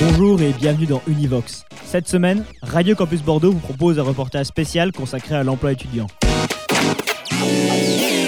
Bonjour et bienvenue dans Univox. Cette semaine, Radio Campus Bordeaux vous propose un reportage spécial consacré à l'emploi étudiant.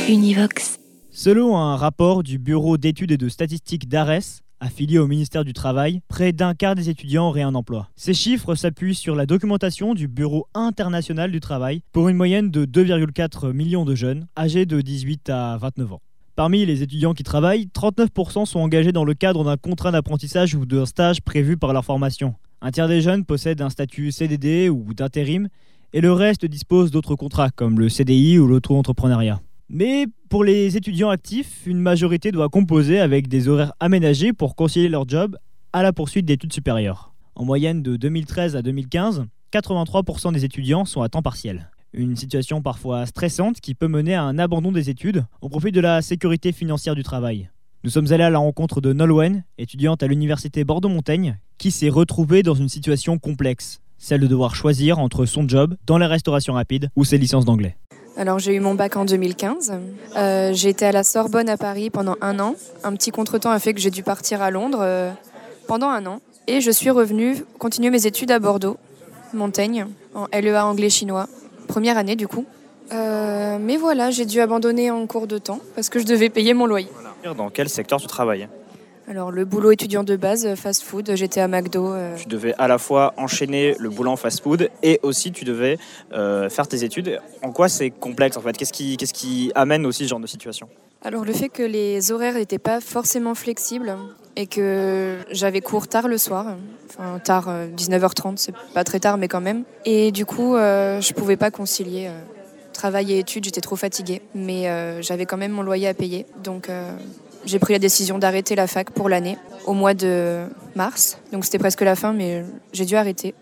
Univox. Selon un rapport du Bureau d'études et de statistiques d'ARES, affilié au ministère du Travail, près d'un quart des étudiants auraient un emploi. Ces chiffres s'appuient sur la documentation du Bureau international du travail pour une moyenne de 2,4 millions de jeunes âgés de 18 à 29 ans. Parmi les étudiants qui travaillent, 39% sont engagés dans le cadre d'un contrat d'apprentissage ou d'un stage prévu par leur formation. Un tiers des jeunes possèdent un statut CDD ou d'intérim, et le reste dispose d'autres contrats comme le CDI ou l'auto-entrepreneuriat. Mais pour les étudiants actifs, une majorité doit composer avec des horaires aménagés pour concilier leur job à la poursuite d'études supérieures. En moyenne de 2013 à 2015, 83% des étudiants sont à temps partiel. Une situation parfois stressante qui peut mener à un abandon des études au profit de la sécurité financière du travail. Nous sommes allés à la rencontre de Nolwenn, étudiante à l'université Bordeaux-Montaigne, qui s'est retrouvée dans une situation complexe, celle de devoir choisir entre son job dans la restauration rapide ou ses licences d'anglais. Alors j'ai eu mon bac en 2015. Euh, j'ai été à la Sorbonne à Paris pendant un an. Un petit contretemps a fait que j'ai dû partir à Londres euh, pendant un an. Et je suis revenue continuer mes études à Bordeaux, Montaigne, en LEA anglais-chinois. Première année du coup. Euh, mais voilà, j'ai dû abandonner en cours de temps parce que je devais payer mon loyer. Dans quel secteur tu travailles Alors le boulot étudiant de base, fast-food, j'étais à McDo. euh, Tu devais à la fois enchaîner le boulot en fast-food et aussi tu devais euh, faire tes études. En quoi c'est complexe en fait? Qu'est-ce qui, qu'est-ce qui amène aussi ce genre de situation? Alors le fait que les horaires n'étaient pas forcément flexibles et que j'avais cours tard le soir, enfin tard, euh, 19h30, c'est pas très tard mais quand même. Et du coup, euh, je pouvais pas concilier euh, travail et études, j'étais trop fatiguée. Mais euh, j'avais quand même mon loyer à payer. Donc euh, j'ai pris la décision d'arrêter la fac pour l'année au mois de mars. Donc c'était presque la fin mais j'ai dû arrêter.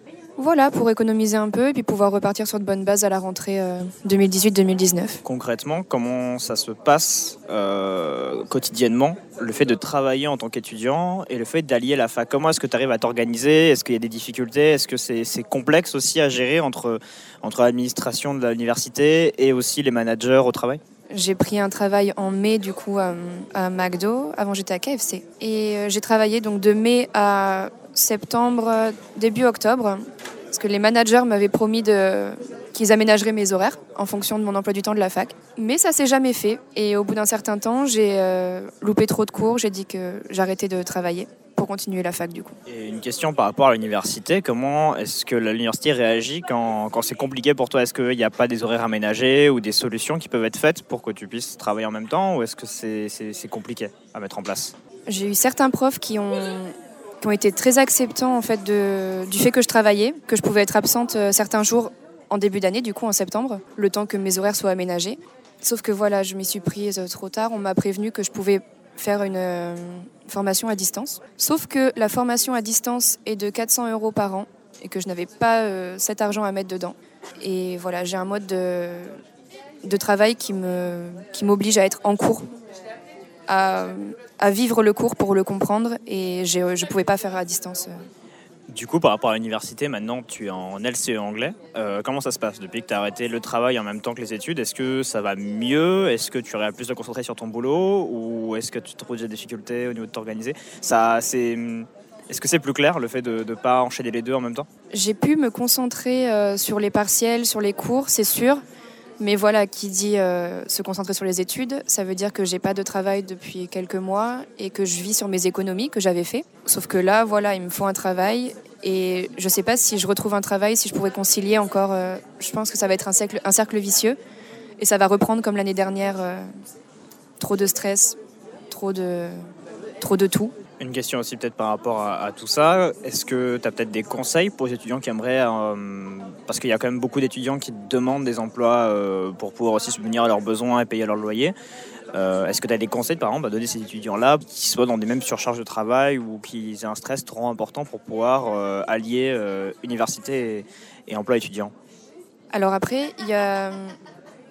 Voilà, pour économiser un peu et puis pouvoir repartir sur de bonnes bases à la rentrée euh, 2018-2019. Concrètement, comment ça se passe euh, quotidiennement, le fait de travailler en tant qu'étudiant et le fait d'allier la fac? Comment est-ce que tu arrives à t'organiser? Est-ce qu'il y a des difficultés? Est-ce que c'est c'est complexe aussi à gérer entre, entre l'administration de l'université et aussi les managers au travail? J'ai pris un travail en mai du coup à, à McDo. Avant j'étais à KFC. Et euh, j'ai travaillé donc de mai à septembre, euh, début octobre. Parce que les managers m'avaient promis de... qu'ils aménageraient mes horaires en fonction de mon emploi du temps de la fac. Mais ça s'est jamais fait. Et au bout d'un certain temps, j'ai euh, loupé trop de cours. J'ai dit que j'arrêtais de travailler pour continuer la fac du coup. Et une question par rapport à l'université, comment est-ce que l'université réagit quand, quand c'est compliqué pour toi? Est-ce qu'il n'y a pas des horaires aménagés ou des solutions qui peuvent être faites pour que tu puisses travailler en même temps? Ou est-ce que c'est c'est- c'est compliqué à mettre en place? J'ai eu certains profs qui ont, qui ont été très acceptants en fait du fait que je travaillais, que je pouvais être absente euh, certains jours en début d'année, du coup en septembre, le temps que mes horaires soient aménagés. Sauf que voilà, je m'y suis prise euh, trop tard. On m'a prévenu que je pouvais faire une euh, formation à distance. Sauf que la formation à distance est de 400 euros par an et que je n'avais pas cet argent à mettre dedans. Et voilà, j'ai un mode de, travail qui me qui m'oblige à être en cours à, à vivre le cours pour le comprendre et je ne pouvais pas faire à distance. Du coup, par rapport à l'université, maintenant tu es en LCE anglais. Euh, comment ça se passe depuis que tu as arrêté le travail en même temps que les études? Est-ce que ça va mieux? Est-ce que tu aurais plus de concentrer sur ton boulot? Ou est-ce que tu trouves des difficultés au niveau de t'organiser? Ça, c'est. Est-ce que c'est plus clair le fait de ne pas enchaîner les deux en même temps? J'ai pu me concentrer euh, sur les partiels, sur les cours, c'est sûr. Mais voilà, qui dit euh, se concentrer sur les études, ça veut dire que j'ai pas de travail depuis quelques mois et que je vis sur mes économies que j'avais fait. Sauf que là, voilà, il me faut un travail et je sais pas si je retrouve un travail, si je pourrais concilier encore. euh, je pense que ça va être un cercle, vicieux et ça va reprendre comme l'année dernière. euh, trop de stress, trop de tout. Une question aussi peut-être par rapport à, tout ça. Est-ce que tu as peut-être des conseils pour les étudiants qui aimeraient... euh, parce qu'il y a quand même beaucoup d'étudiants qui demandent des emplois euh, pour pouvoir aussi subvenir à leurs besoins et payer leur loyer. Euh, Est-ce que tu as des conseils par exemple à donner à ces étudiants-là qui soient dans des mêmes surcharges de travail ou qui aient un stress trop important pour pouvoir allier université et, et emploi étudiant? Alors après, il y a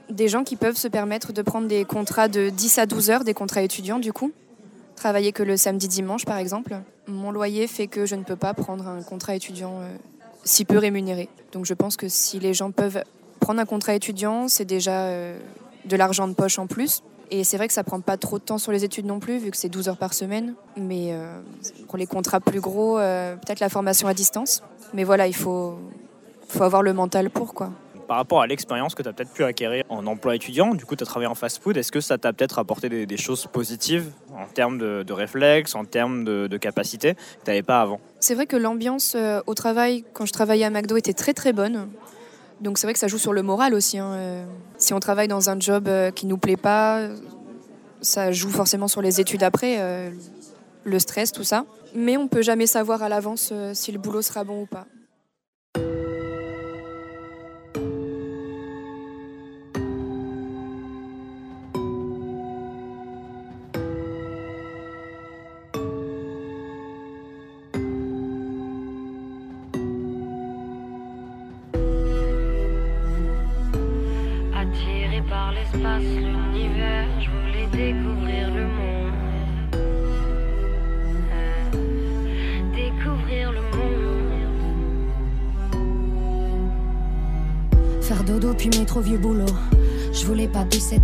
des gens qui peuvent se permettre de prendre des contrats de 10 à 12 heures, des contrats étudiants du coup. Travailler que le samedi dimanche par exemple. Mon loyer fait que je ne peux pas prendre un contrat étudiant euh, si peu rémunéré. Donc je pense que si les gens peuvent prendre un contrat étudiant, c'est déjà euh, de l'argent de poche en plus. Et c'est vrai que ça prend pas trop de temps sur les études non plus, vu que c'est 12 heures par semaine. Mais euh, pour les contrats plus gros, peut-être la formation à distance. Mais voilà, il faut, faut avoir le mental pour quoi. Par rapport à l'expérience que tu as peut-être pu acquérir en emploi étudiant, du coup tu as travaillé en fast-food, est-ce que ça t'a peut-être apporté des, choses positives en termes de, réflexes, en termes de, de capacité que tu n'avais pas avant? C'est vrai que l'ambiance euh, au travail, quand je travaillais à McDo, était très très bonne. Donc c'est vrai que ça joue sur le moral aussi. hein, euh. Si on travaille dans un job euh, qui nous plaît pas, ça joue forcément sur les études après, le stress, tout ça. Mais on peut jamais savoir à l'avance si le boulot sera bon ou pas.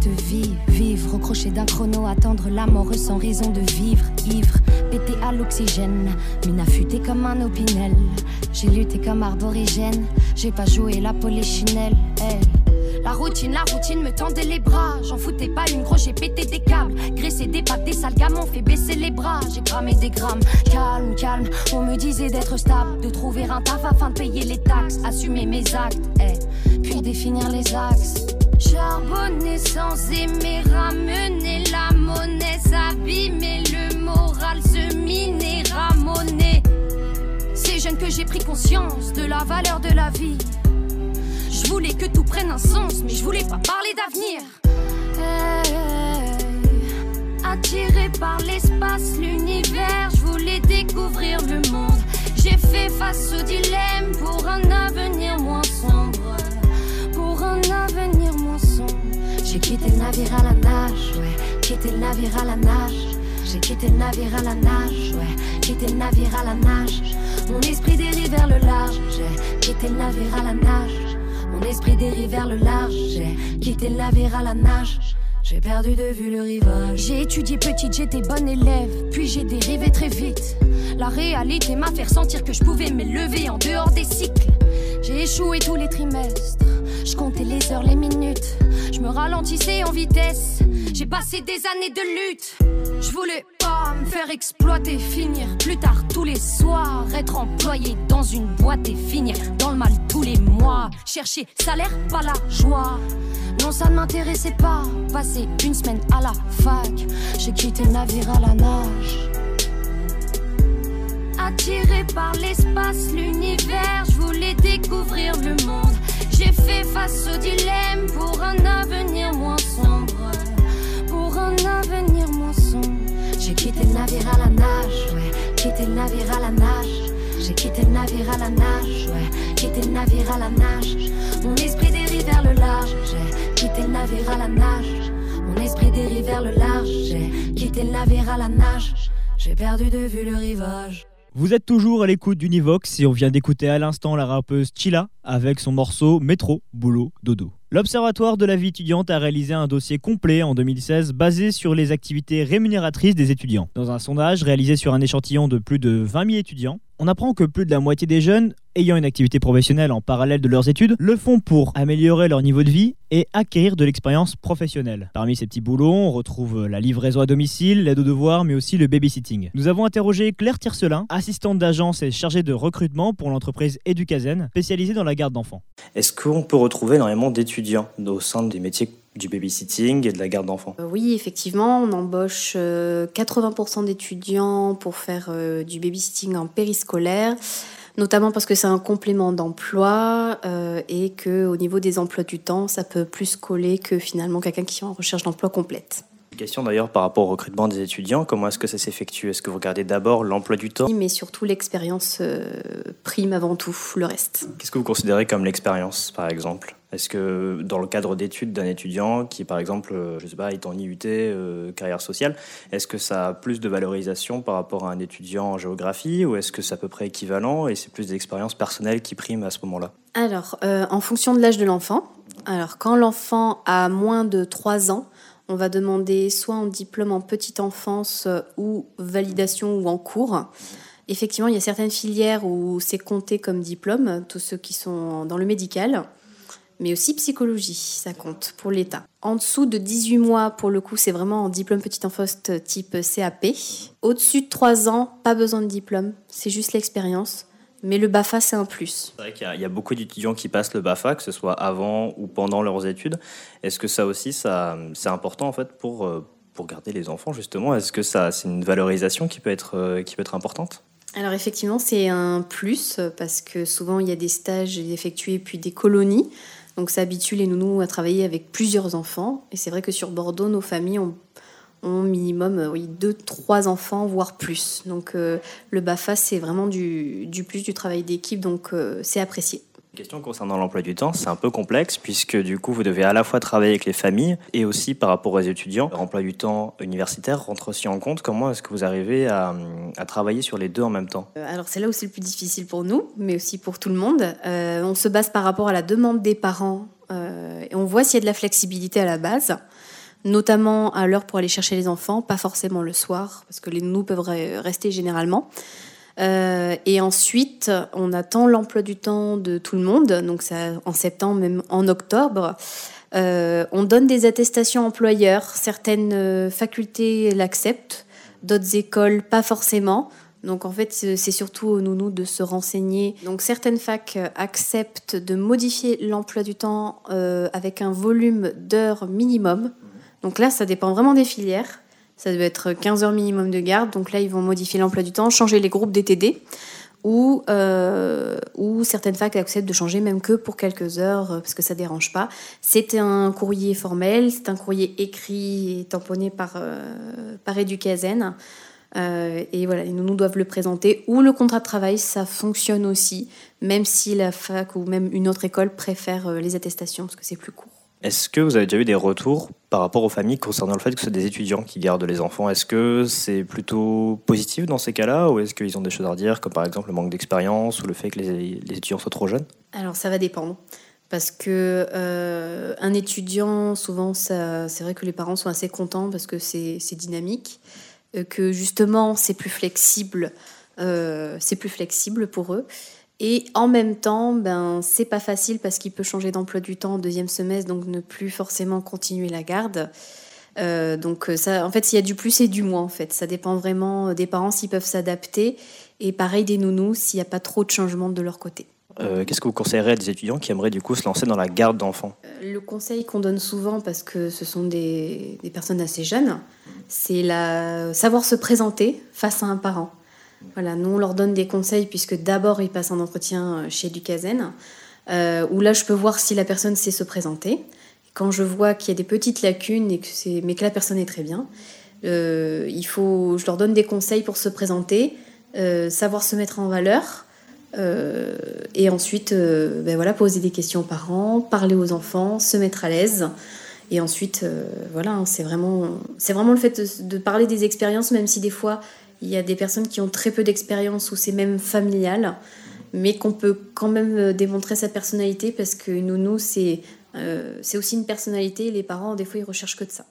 Vivre au crochet d'un chrono, attendre la mort sans raison de vivre, ivre, pété à l'oxygène, mine affûtée comme un opinel. J'ai lutté comme arborigène, j'ai pas joué la polichinelle. hey. La routine, la routine me tendait les bras. J'en foutais pas une grosse, j'ai pété des câbles. Graissé des pattes, des sales gamins, fait baisser les bras. J'ai cramé des grammes. Calme, calme. On me disait d'être stable, de trouver un taf afin de payer les taxes. Assumer mes actes, eh. puis définir les axes. Charbonner sans aimer, ramener la monnaie, s'abîmer le moral, se miner, ramonner. C'est jeune que j'ai pris conscience de la valeur de la vie. Je voulais que tout prenne un sens, mais je voulais pas parler d'avenir. Attiré par l'espace, l'univers, je voulais découvrir le monde. J'ai fait face au dilemme pour un avenir moins sombre. J'ai quitté le navire à la nage, ouais. Quitté le navire à la nage. J'ai quitté le navire à la nage, ouais. Quitté le navire à la nage. Mon esprit dérive vers le large. J'ai quitté le navire à la nage. Mon esprit dérive vers le large. J'ai quitté le navire à la nage. J'ai perdu de vue le rivage. J'ai étudié petite, j'étais bonne élève. Puis j'ai dérivé très vite. La réalité m'a fait ressentir que je pouvais m'élever en dehors des cycles. J'ai échoué tous les trimestres. Je comptais les heures, les minutes. Je me ralentissais en vitesse. J'ai passé des années de lutte. Je voulais pas me faire exploiter, finir plus tard tous les soirs. Être employé dans une boîte et finir dans le mal tous les mois. Chercher salaire, pas la joie. Non, ça ne m'intéressait pas. Passer une semaine à la fac. J'ai quitté le navire à la nage. Attiré par l'espace, voulais le monde. J'ai fait face au dilemme pour un avenir moins sombre. Pour un avenir moins sombre. J'ai quitté le navire à la nage, ouais. Quitté le navire à la nage. J'ai quitté le navire à la nage, ouais. Quitté le navire à la nage. Mon esprit dérive vers le large. J'ai quitté le navire à la nage. Mon esprit dérive vers le large. J'ai quitté le navire à la nage. J'ai perdu de vue le rivage. Vous êtes toujours à l'écoute d'Univox et on vient d'écouter à l'instant la rappeuse Chila avec son morceau Métro, Boulot, Dodo. L'Observatoire de la vie étudiante a réalisé un dossier complet en 2016 basé sur les activités rémunératrices des étudiants. Dans un sondage réalisé sur un échantillon de plus de 20 000 étudiants, on apprend que plus de la moitié des jeunes ayant une activité professionnelle en parallèle de leurs études le font pour améliorer leur niveau de vie et acquérir de l'expérience professionnelle. Parmi ces petits boulots, on retrouve la livraison à domicile, l'aide aux devoirs, mais aussi le babysitting. Nous avons interrogé Claire Tiercelin, assistante d'agence et chargée de recrutement pour l'entreprise Educazen, spécialisée dans la garde d'enfants. Est-ce qu'on peut retrouver énormément d'étudiants au sein des métiers du babysitting et de la garde d'enfants Euh, Oui, effectivement, on embauche euh, 80% d'étudiants pour faire euh, du babysitting en périscolaire, notamment parce que c'est un complément d'emploi euh, et que au niveau des emplois du temps, ça peut plus coller que finalement quelqu'un qui est en recherche d'emploi complète. Question d'ailleurs par rapport au recrutement des étudiants, comment est-ce que ça s'effectue? Est-ce que vous regardez d'abord l'emploi du temps? Mais surtout l'expérience euh, prime avant tout le reste. Qu'est-ce que vous considérez comme l'expérience par exemple? Est-ce que dans le cadre d'études d'un étudiant qui par exemple, euh, je sais pas, est en IUT, euh, carrière sociale, est-ce que ça a plus de valorisation par rapport à un étudiant en géographie ou est-ce que c'est à peu près équivalent et c'est plus des expériences personnelles qui priment à ce moment-là? Alors, euh, en fonction de l'âge de l'enfant, alors quand l'enfant a moins de 3 ans, on va demander soit un diplôme en petite enfance ou validation ou en cours. Effectivement, il y a certaines filières où c'est compté comme diplôme, tous ceux qui sont dans le médical, mais aussi psychologie, ça compte pour l'État. En dessous de 18 mois, pour le coup, c'est vraiment en diplôme petite enfance type CAP. Au-dessus de 3 ans, pas besoin de diplôme, c'est juste l'expérience. Mais le BAFA, c'est un plus. C'est vrai qu'il y y, a beaucoup d'étudiants qui passent le BAFA, que ce soit avant ou pendant leurs études. Est-ce que ça aussi, ça, c'est important en fait pour, euh, pour garder les enfants justement? Est-ce que ça, c'est une valorisation qui peut être, euh, qui peut être importante? Alors effectivement, c'est un plus parce que souvent il y a des stages effectués puis des colonies. Donc ça habitue les nounous à travailler avec plusieurs enfants. Et c'est vrai que sur Bordeaux, nos familles ont, ont minimum euh, oui, deux, trois enfants, voire plus. Donc euh, le BAFA, c'est vraiment du, du plus du travail d'équipe, donc euh, c'est apprécié. Question concernant l'emploi du temps, c'est un peu complexe puisque du coup vous devez à la fois travailler avec les familles et aussi par rapport aux étudiants. L'emploi du temps universitaire rentre aussi en compte. Comment est-ce que vous arrivez à, travailler sur les deux en même temps? Euh, Alors c'est là où c'est le plus difficile pour nous, mais aussi pour tout le monde. Euh, on se base par rapport à la demande des parents euh, et on voit s'il y a de la flexibilité à la base, notamment à l'heure pour aller chercher les enfants, pas forcément le soir, parce que les nounous peuvent re- rester généralement. Euh, et ensuite, on attend l'emploi du temps de tout le monde, donc ça en septembre, même en octobre. Euh, on donne des attestations employeurs, certaines euh, facultés l'acceptent, d'autres écoles pas forcément. Donc en fait, c'est surtout aux nounous de se renseigner. Donc certaines facs acceptent de modifier l'emploi du temps euh, avec un volume d'heures minimum. Donc là, ça dépend vraiment des filières. Ça doit être 15 heures minimum de garde. Donc là, ils vont modifier l'emploi du temps, changer les groupes DTD. Ou, euh, ou certaines facs acceptent de changer même que pour quelques heures, euh, parce que ça dérange pas. C'est un courrier formel, c'est un courrier écrit et tamponné par, euh, par Educazen. Euh, et voilà, les nounous doivent le présenter. Ou le contrat de travail, ça fonctionne aussi, même si la fac ou même une autre école préfère euh, les attestations, parce que c'est plus court. Est-ce que vous avez déjà eu des retours par rapport aux familles concernant le fait que ce sont des étudiants qui gardent les enfants? Est-ce que c'est plutôt positif dans ces cas-là ou est-ce qu'ils ont des choses à redire, comme par exemple le manque d'expérience ou le fait que les, étudiants soient trop jeunes? Alors ça va dépendre. Parce que euh, un étudiant, souvent, c'est vrai que les parents sont assez contents parce que c'est c'est dynamique, euh, que justement c'est plus flexible, euh, c'est plus flexible pour eux. Et en même temps, ben c'est pas facile parce qu'il peut changer d'emploi du temps en deuxième semestre, donc ne plus forcément continuer la garde. Euh, donc euh, ça, en fait, il y a du plus et du moins en fait. Ça dépend vraiment des parents s'ils peuvent s'adapter. Et pareil des nounous s'il n'y a pas trop de changements de leur côté. Euh, Qu'est-ce que vous conseillerez à des étudiants qui aimeraient du coup se lancer dans la garde d'enfants? Le conseil qu'on donne souvent, parce que ce sont des, des personnes assez jeunes, c'est la, savoir se présenter face à un parent. Voilà, nous on leur donne des conseils puisque d'abord ils passent un entretien chez Ducazen, euh, où là je peux voir si la personne sait se présenter. Quand je vois qu'il y a des petites lacunes et que c'est, mais que la personne est très bien, euh, il faut, je leur donne des conseils pour se présenter, euh, savoir se mettre en valeur. Euh, et ensuite, euh, ben voilà, poser des questions aux parents, parler aux enfants, se mettre à l'aise. Et ensuite, euh, voilà, hein, c'est vraiment, c'est vraiment le fait de parler des expériences, même si des fois il y a des personnes qui ont très peu d'expérience ou c'est même familial, mais qu'on peut quand même euh, démontrer sa personnalité parce que nounou, c'est euh, aussi une personnalité. Et les parents, des fois, ils recherchent que de ça.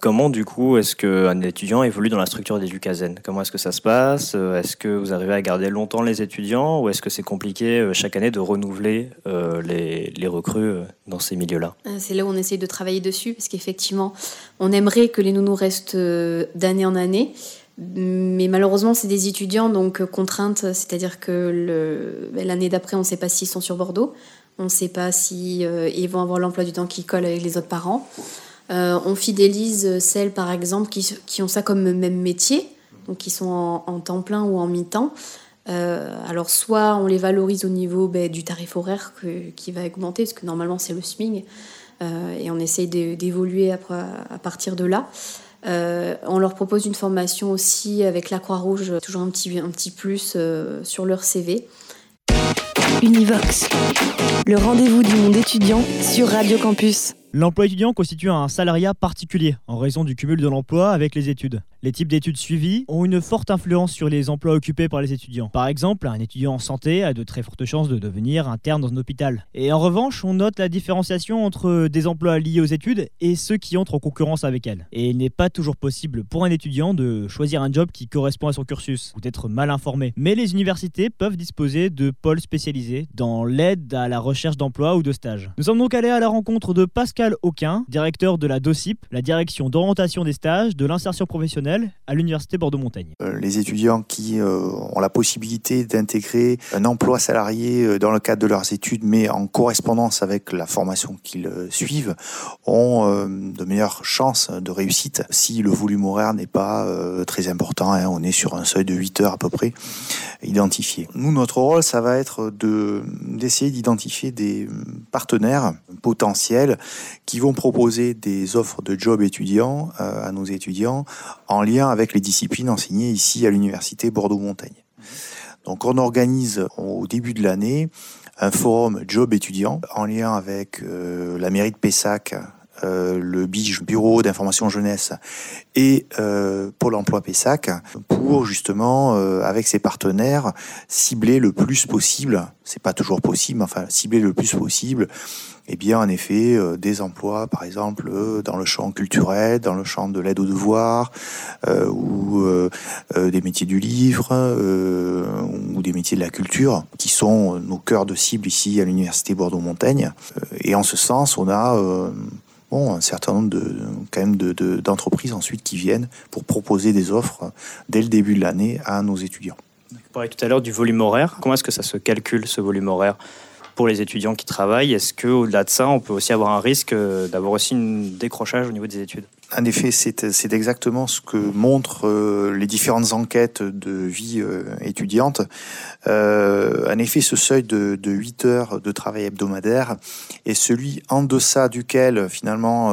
Comment du coup est-ce qu'un étudiant évolue dans la structure d'Educazen Comment est-ce que ça se passe? Euh, Est-ce que vous arrivez à garder longtemps les étudiants ou est-ce que c'est compliqué euh, chaque année de renouveler euh, les, les recrues dans ces milieux-là? C'est là où on essaye de travailler dessus, parce qu'effectivement, on aimerait que les nounous restent d'année en année, mais malheureusement, c'est des étudiants, donc euh, contraintes, c'est-à-dire que ben, l'année d'après, on ne sait pas s'ils sont sur Bordeaux, on ne sait pas si euh, ils vont avoir l'emploi du temps qui colle avec les autres parents. Euh, on fidélise celles, par exemple, qui, ont ça comme même métier, donc qui sont en, en temps plein ou en mi-temps. alors soit on les valorise au niveau ben, du tarif horaire qui va augmenter, parce que normalement c'est le SMIG, et on essaye d'évoluer à partir de là. On leur propose une formation aussi avec la Croix-Rouge, toujours un petit, un plus sur leur CV. Univox, le rendez-vous du monde étudiant sur Radio Campus. L'emploi étudiant constitue un salariat particulier en raison du cumul de l'emploi avec les études. Les types d'études suivies ont une forte influence sur les emplois occupés par les étudiants. Par exemple, un étudiant en santé a de très fortes chances de devenir interne dans un hôpital. Et en revanche, on note la différenciation entre des emplois liés aux études et ceux qui entrent en concurrence avec elles. Et il n'est pas toujours possible pour un étudiant de choisir un job qui correspond à son cursus ou d'être mal informé. Mais les universités peuvent disposer de pôles spécialisés dans l'aide à la recherche d'emploi ou de stage. Nous sommes donc allés à la rencontre de Pascal Auquin, directeur de la DOCIP, la direction d'orientation des stages, de l'insertion professionnelle à l'Université Bordeaux-Montaigne. Euh, les étudiants qui euh, ont la possibilité d'intégrer un emploi salarié euh, dans le cadre de leurs études, mais en correspondance avec la formation qu'ils suivent, ont de meilleures chances de réussite si le volume horaire n'est pas très important. Hein. on est sur un seuil de 8 heures à peu près identifié. Nous, notre rôle, ça va être de, d'essayer d'identifier des partenaires potentiels qui vont proposer des offres de job étudiants à nos étudiants en en lien avec les disciplines enseignées ici à l'université Bordeaux-Montaigne. Donc on organise au début de l'année un forum job étudiant en lien avec euh, la mairie de Pessac, euh, le BIJ, Bureau d'information jeunesse, et euh, Pôle emploi Pessac, pour justement, avec ses partenaires, cibler le plus possible, c'est pas toujours possible, enfin cibler le plus possible eh bien, en effet, euh, des emplois, par exemple, euh, dans le champ culturel, dans le champ de l'aide aux devoirs, euh, ou des métiers du livre, ou des métiers de la culture, qui sont nos cœurs de cible ici à l'Université Bordeaux-Montaigne. et en ce sens, on a bon, un certain nombre de, quand même d'entreprises ensuite qui viennent pour proposer des offres dès le début de l'année à nos étudiants. Vous parliez tout à l'heure du volume horaire. Comment est-ce que ça se calcule, ce volume horaire? Pour les étudiants qui travaillent Est-ce qu'au-delà de ça, on peut aussi avoir un risque euh, d'avoir aussi un décrochage au niveau des études? En effet, c'est exactement ce que montrent euh, les différentes enquêtes de vie euh, étudiante. en effet, ce seuil de, de 8 heures de travail hebdomadaire est celui en deçà duquel finalement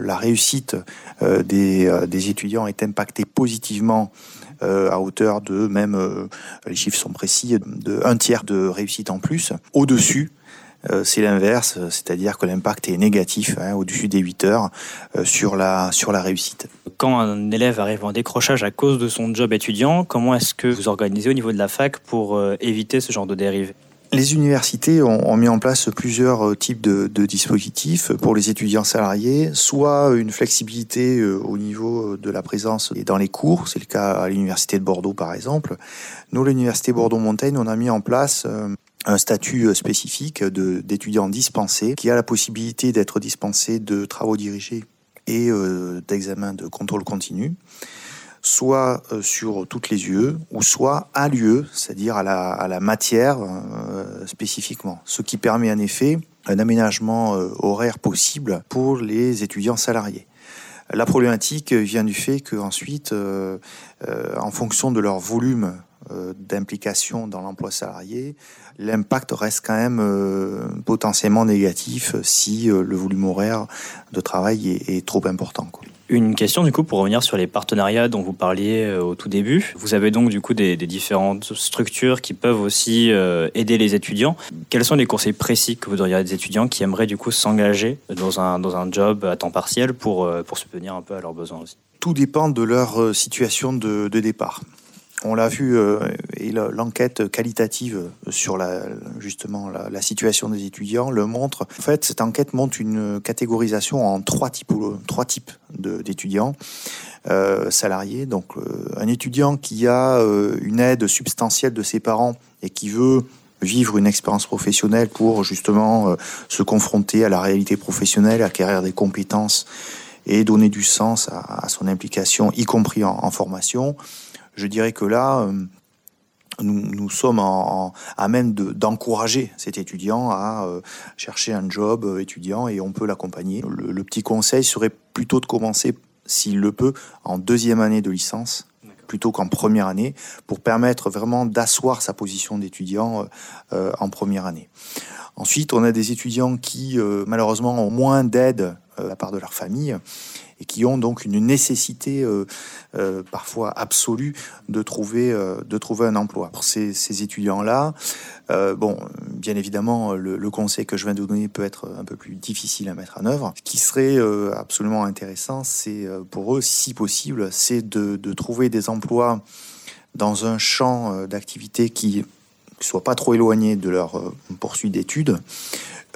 la réussite des, des, étudiants est impactée positivement euh, à hauteur de même, euh, les chiffres sont précis, de un tiers de réussite en plus. Au-dessus, euh, c'est l'inverse, c'est-à-dire que l'impact est négatif, hein, au-dessus des 8 heures, sur, la, sur la réussite. Quand un élève arrive en décrochage à cause de son job étudiant, comment est-ce que vous organisez au niveau de la fac pour éviter ce genre de dérive? Les universités ont, mis en place plusieurs euh, types de, dispositifs pour les étudiants salariés, soit une flexibilité euh, au niveau euh, de la présence dans les cours, c'est le cas à l'université de Bordeaux par exemple. Nous, l'université Bordeaux-Montaigne, on a mis en place un statut spécifique d'étudiants dispensés qui a la possibilité d'être dispensé de travaux dirigés et d'examens de contrôle continu soit euh, sur toutes les UE, ou soit à l'UE, c'est-à-dire à la, matière euh, spécifiquement. Ce qui permet en effet un aménagement euh, horaire possible pour les étudiants salariés. La problématique vient du fait qu'ensuite, en fonction de leur volume d'implication dans l'emploi salarié, l'impact reste quand même potentiellement négatif si le volume horaire de travail est, trop important. Une question du coup pour revenir sur les partenariats dont vous parliez euh, au tout début. Vous avez donc du coup des, différentes structures qui peuvent aussi euh, aider les étudiants. Quels sont les conseils précis que vous donneriez à des étudiants qui aimeraient du coup s'engager dans un, dans un job à temps partiel pour, euh, pour subvenir un peu à leurs besoins aussi? Tout dépend de leur situation de, de départ. On l'a vu, euh, et l'enquête qualitative sur la, justement la, situation des étudiants le montre. En fait, cette enquête montre une catégorisation en trois types, trois types d'étudiants euh, salariés. Donc, euh, un étudiant qui a une aide substantielle de ses parents et qui veut vivre une expérience professionnelle pour justement se confronter à la réalité professionnelle, acquérir des compétences et donner du sens à, son implication, y compris en formation je dirais que là, euh, nous, sommes à même d'encourager cet étudiant à euh, chercher un job euh, étudiant et on peut l'accompagner. Le, petit conseil serait plutôt de commencer, s'il le peut, en deuxième année de licence plutôt qu'en première année, pour permettre vraiment d'asseoir sa position d'étudiant en première année. Ensuite, on a des étudiants qui, malheureusement, ont moins d'aide de la part de leur famille et qui ont donc une nécessité euh, euh, parfois absolue de trouver, euh, de trouver un emploi. Pour ces, ces étudiants-là, bon, bien évidemment, le, le, conseil que je viens de donner peut être un peu plus difficile à mettre en œuvre. Ce qui serait absolument intéressant, c'est pour eux, si possible, c'est de, de trouver des emplois dans un champ d'activité qui ne soit pas trop éloigné de leur poursuite d'études,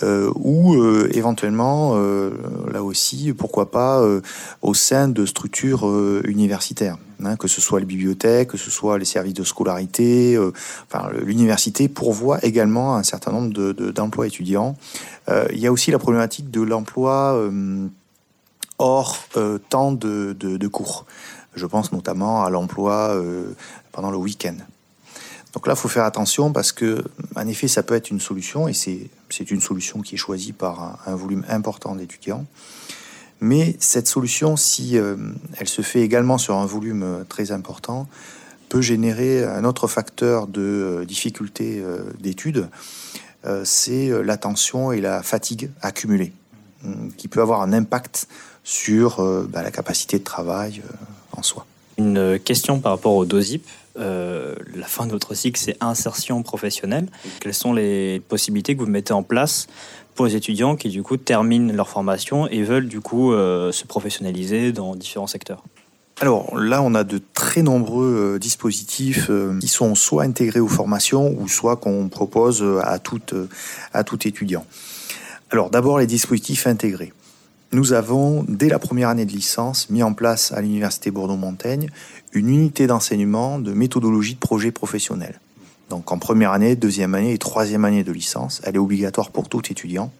euh, ou euh, éventuellement, euh, là aussi, pourquoi pas, au sein de structures universitaires. Hein, que ce soit les bibliothèques, que ce soit les services de scolarité. enfin, l'université pourvoit également un certain nombre d'emplois de, étudiants. il y a aussi la problématique de l'emploi hors temps de, de, cours. Je pense notamment à l'emploi pendant le week-end. Donc là, il faut faire attention parce que, en effet, ça peut être une solution et c'est une solution qui est choisie par un, volume important d'étudiants. Mais cette solution, si euh, elle se fait également sur un volume euh, très important, peut générer un autre facteur de euh, difficulté d'études, c'est l'attention et la fatigue accumulée, qui peut avoir un impact sur bah, la capacité de travail en soi. Une question par rapport au DOSIP. Euh, la fin de votre cycle, c'est insertion professionnelle. Quelles sont les possibilités que vous mettez en place pour les étudiants qui, du coup, terminent leur formation et veulent, du coup, euh, se professionnaliser dans différents secteurs? Alors là, on a de très nombreux euh, dispositifs qui sont soit intégrés aux formations ou soit qu'on propose à à tout étudiant. Alors d'abord les dispositifs intégrés. Nous avons, dès la première année de licence, mis en place à l'Université Bordeaux-Montaigne une unité d'enseignement de méthodologie de projet professionnel. Donc en première année, deuxième année et troisième année de licence, elle est obligatoire pour tout étudiant.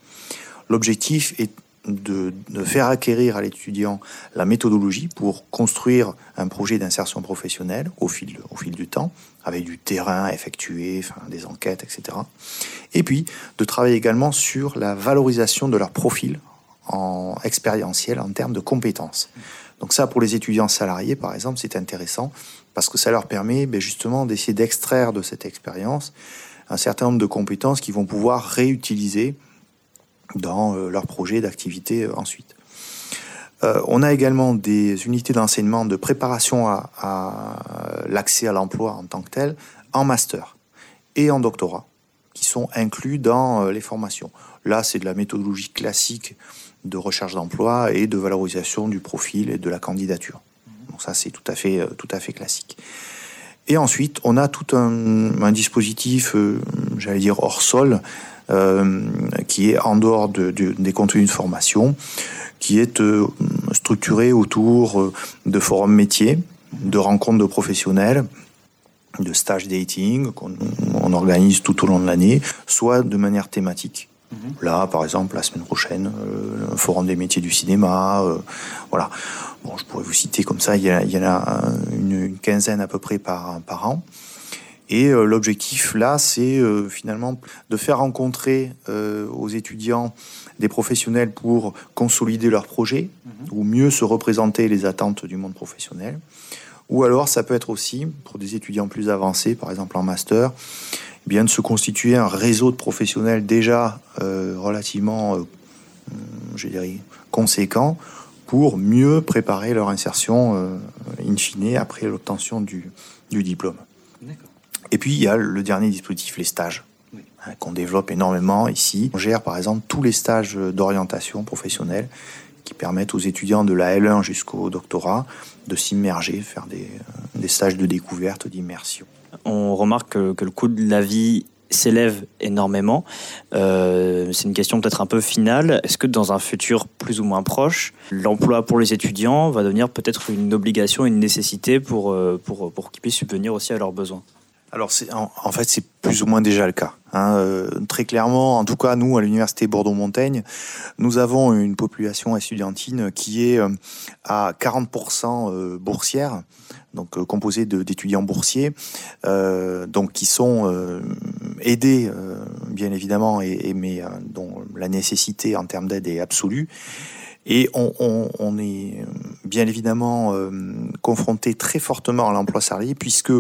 L'objectif est de, faire acquérir à l'étudiant la méthodologie pour construire un projet d'insertion professionnelle au fil, au fil du temps, avec du terrain effectué, des enquêtes, etc. Et puis de travailler également sur la valorisation de leur profil en expérientiel en termes de compétences. Donc ça, pour les étudiants salariés, par exemple, c'est intéressant parce que ça leur permet ben, justement d'essayer d'extraire de cette expérience un certain nombre de compétences qu'ils vont pouvoir réutiliser dans euh, leur projet d'activité euh, ensuite. Euh, on a également des unités d'enseignement de préparation à, à l'accès à l'emploi en tant que tel, en master et en doctorat, qui sont inclus dans les formations. Là, c'est de la méthodologie classique de recherche d'emploi et de valorisation du profil et de la candidature. Donc ça, c'est tout à fait, euh, tout à fait classique. Et ensuite, on a tout un, dispositif, euh, j'allais dire hors sol, euh, qui est en dehors des contenus de formation, qui est structuré autour de forums métiers, de rencontres de professionnels, de stages dating qu'on on organise tout au long de l'année, soit de manière thématique. Mhm. Là, par exemple, la semaine prochaine, euh, un forum des métiers du cinéma. Euh, voilà. Bon, je pourrais vous citer comme ça, il y, en a une, quinzaine à peu près par, par an. Et euh, l'objectif là, c'est finalement de faire rencontrer aux étudiants des professionnels pour consolider leur projet mhm. ou mieux se représenter les attentes du monde professionnel. Ou alors, ça peut être aussi pour des étudiants plus avancés, par exemple en master, bien de se constituer un réseau de professionnels déjà euh, relativement, euh, je dirais, conséquent pour mieux préparer leur insertion euh, in fine après l'obtention du, du, diplôme. Et puis il y a le dernier dispositif, les stages, hein, qu'on développe énormément ici. On gère par exemple tous les stages d'orientation professionnelle qui permettent aux étudiants de la L1 jusqu'au doctorat de s'immerger, faire des, des stages de découverte, d'immersion on remarque que, le coût de la vie s'élève énormément. Euh, c'est une question peut-être un peu finale. Est-ce que dans un futur plus ou moins proche, l'emploi pour les étudiants va devenir peut-être une obligation, une nécessité pour, euh, pour, pour qu'ils puissent subvenir aussi à leurs besoins? Alors en, fait c'est plus ou moins déjà le cas. Hein. Euh, très clairement, en tout cas nous à l'université Bordeaux-Montaigne, nous avons une population estudiantine qui est à 40% boursière donc euh, composé d'étudiants boursiers, euh, donc qui sont euh, aidés bien évidemment, et, mais dont la nécessité en termes d'aide est absolue. Et on, est bien évidemment confronté très fortement à l'emploi salarié puisque,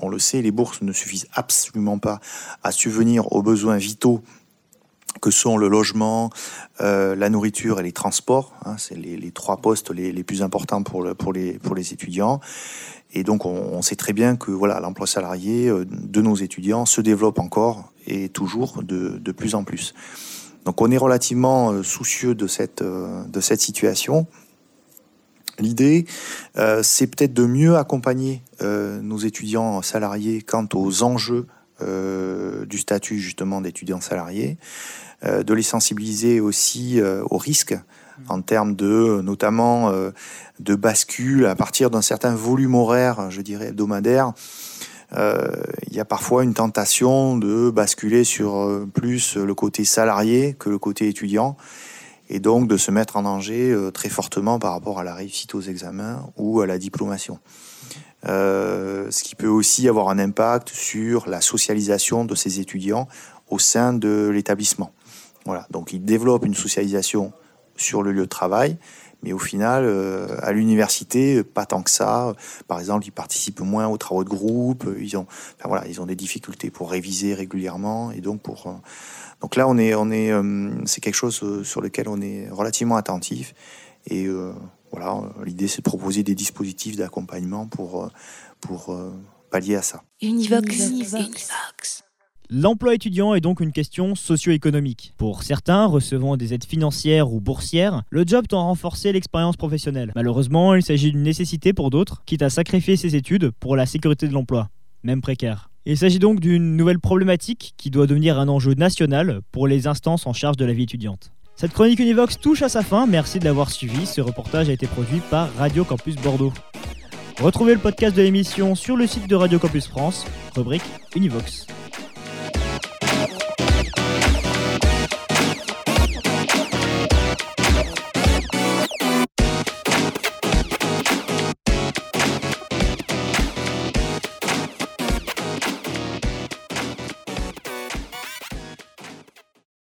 on le sait, les bourses ne suffisent absolument pas à subvenir aux besoins vitaux que sont le logement, euh, la nourriture et les transports. Hein, c'est les, trois postes les, plus importants pour, les, étudiants. Et donc, on, sait très bien que voilà, l'emploi salarié euh, de nos étudiants se développe encore et toujours de, plus en plus. Donc, on est relativement euh, soucieux de cette situation. L'idée, c'est peut-être de mieux accompagner nos étudiants salariés quant aux enjeux du statut justement d'étudiants salariés. Euh, de les sensibiliser aussi euh, aux risques en termes de notamment euh, de bascule à partir d'un certain volume horaire, je dirais hebdomadaire. il y a parfois une tentation de basculer sur plus le côté salarié que le côté étudiant et donc de se mettre en danger très fortement par rapport à la réussite aux examens ou à la diplomation. ce qui peut aussi avoir un impact sur la socialisation de ces étudiants au sein de l'établissement. Voilà, donc ils développent une socialisation sur le lieu de travail, mais au final, euh, à l'université, pas tant que ça. Par exemple, ils participent moins aux travaux de groupe. Ils ont, voilà, ils ont des difficultés pour réviser régulièrement, et donc pour. Euh, donc là, on est, on est, euh, c'est quelque chose sur lequel on est relativement attentif, et voilà, l'idée c'est de proposer des dispositifs d'accompagnement pour, pour pallier à ça. Univox. Univox. L'emploi étudiant est donc une question socio-économique. Pour certains, recevant des aides financières ou boursières, le job tend à renforcer l'expérience professionnelle. Malheureusement, il s'agit d'une nécessité pour d'autres, quitte à sacrifier ses études pour la sécurité de l'emploi, même précaire. Il s'agit donc d'une nouvelle problématique qui doit devenir un enjeu national pour les instances en charge de la vie étudiante. Cette chronique Univox touche à sa fin, merci de l'avoir suivi. Ce reportage a été produit par Radio Campus Bordeaux. Retrouvez le podcast de l'émission sur le site de Radio Campus France, rubrique Univox.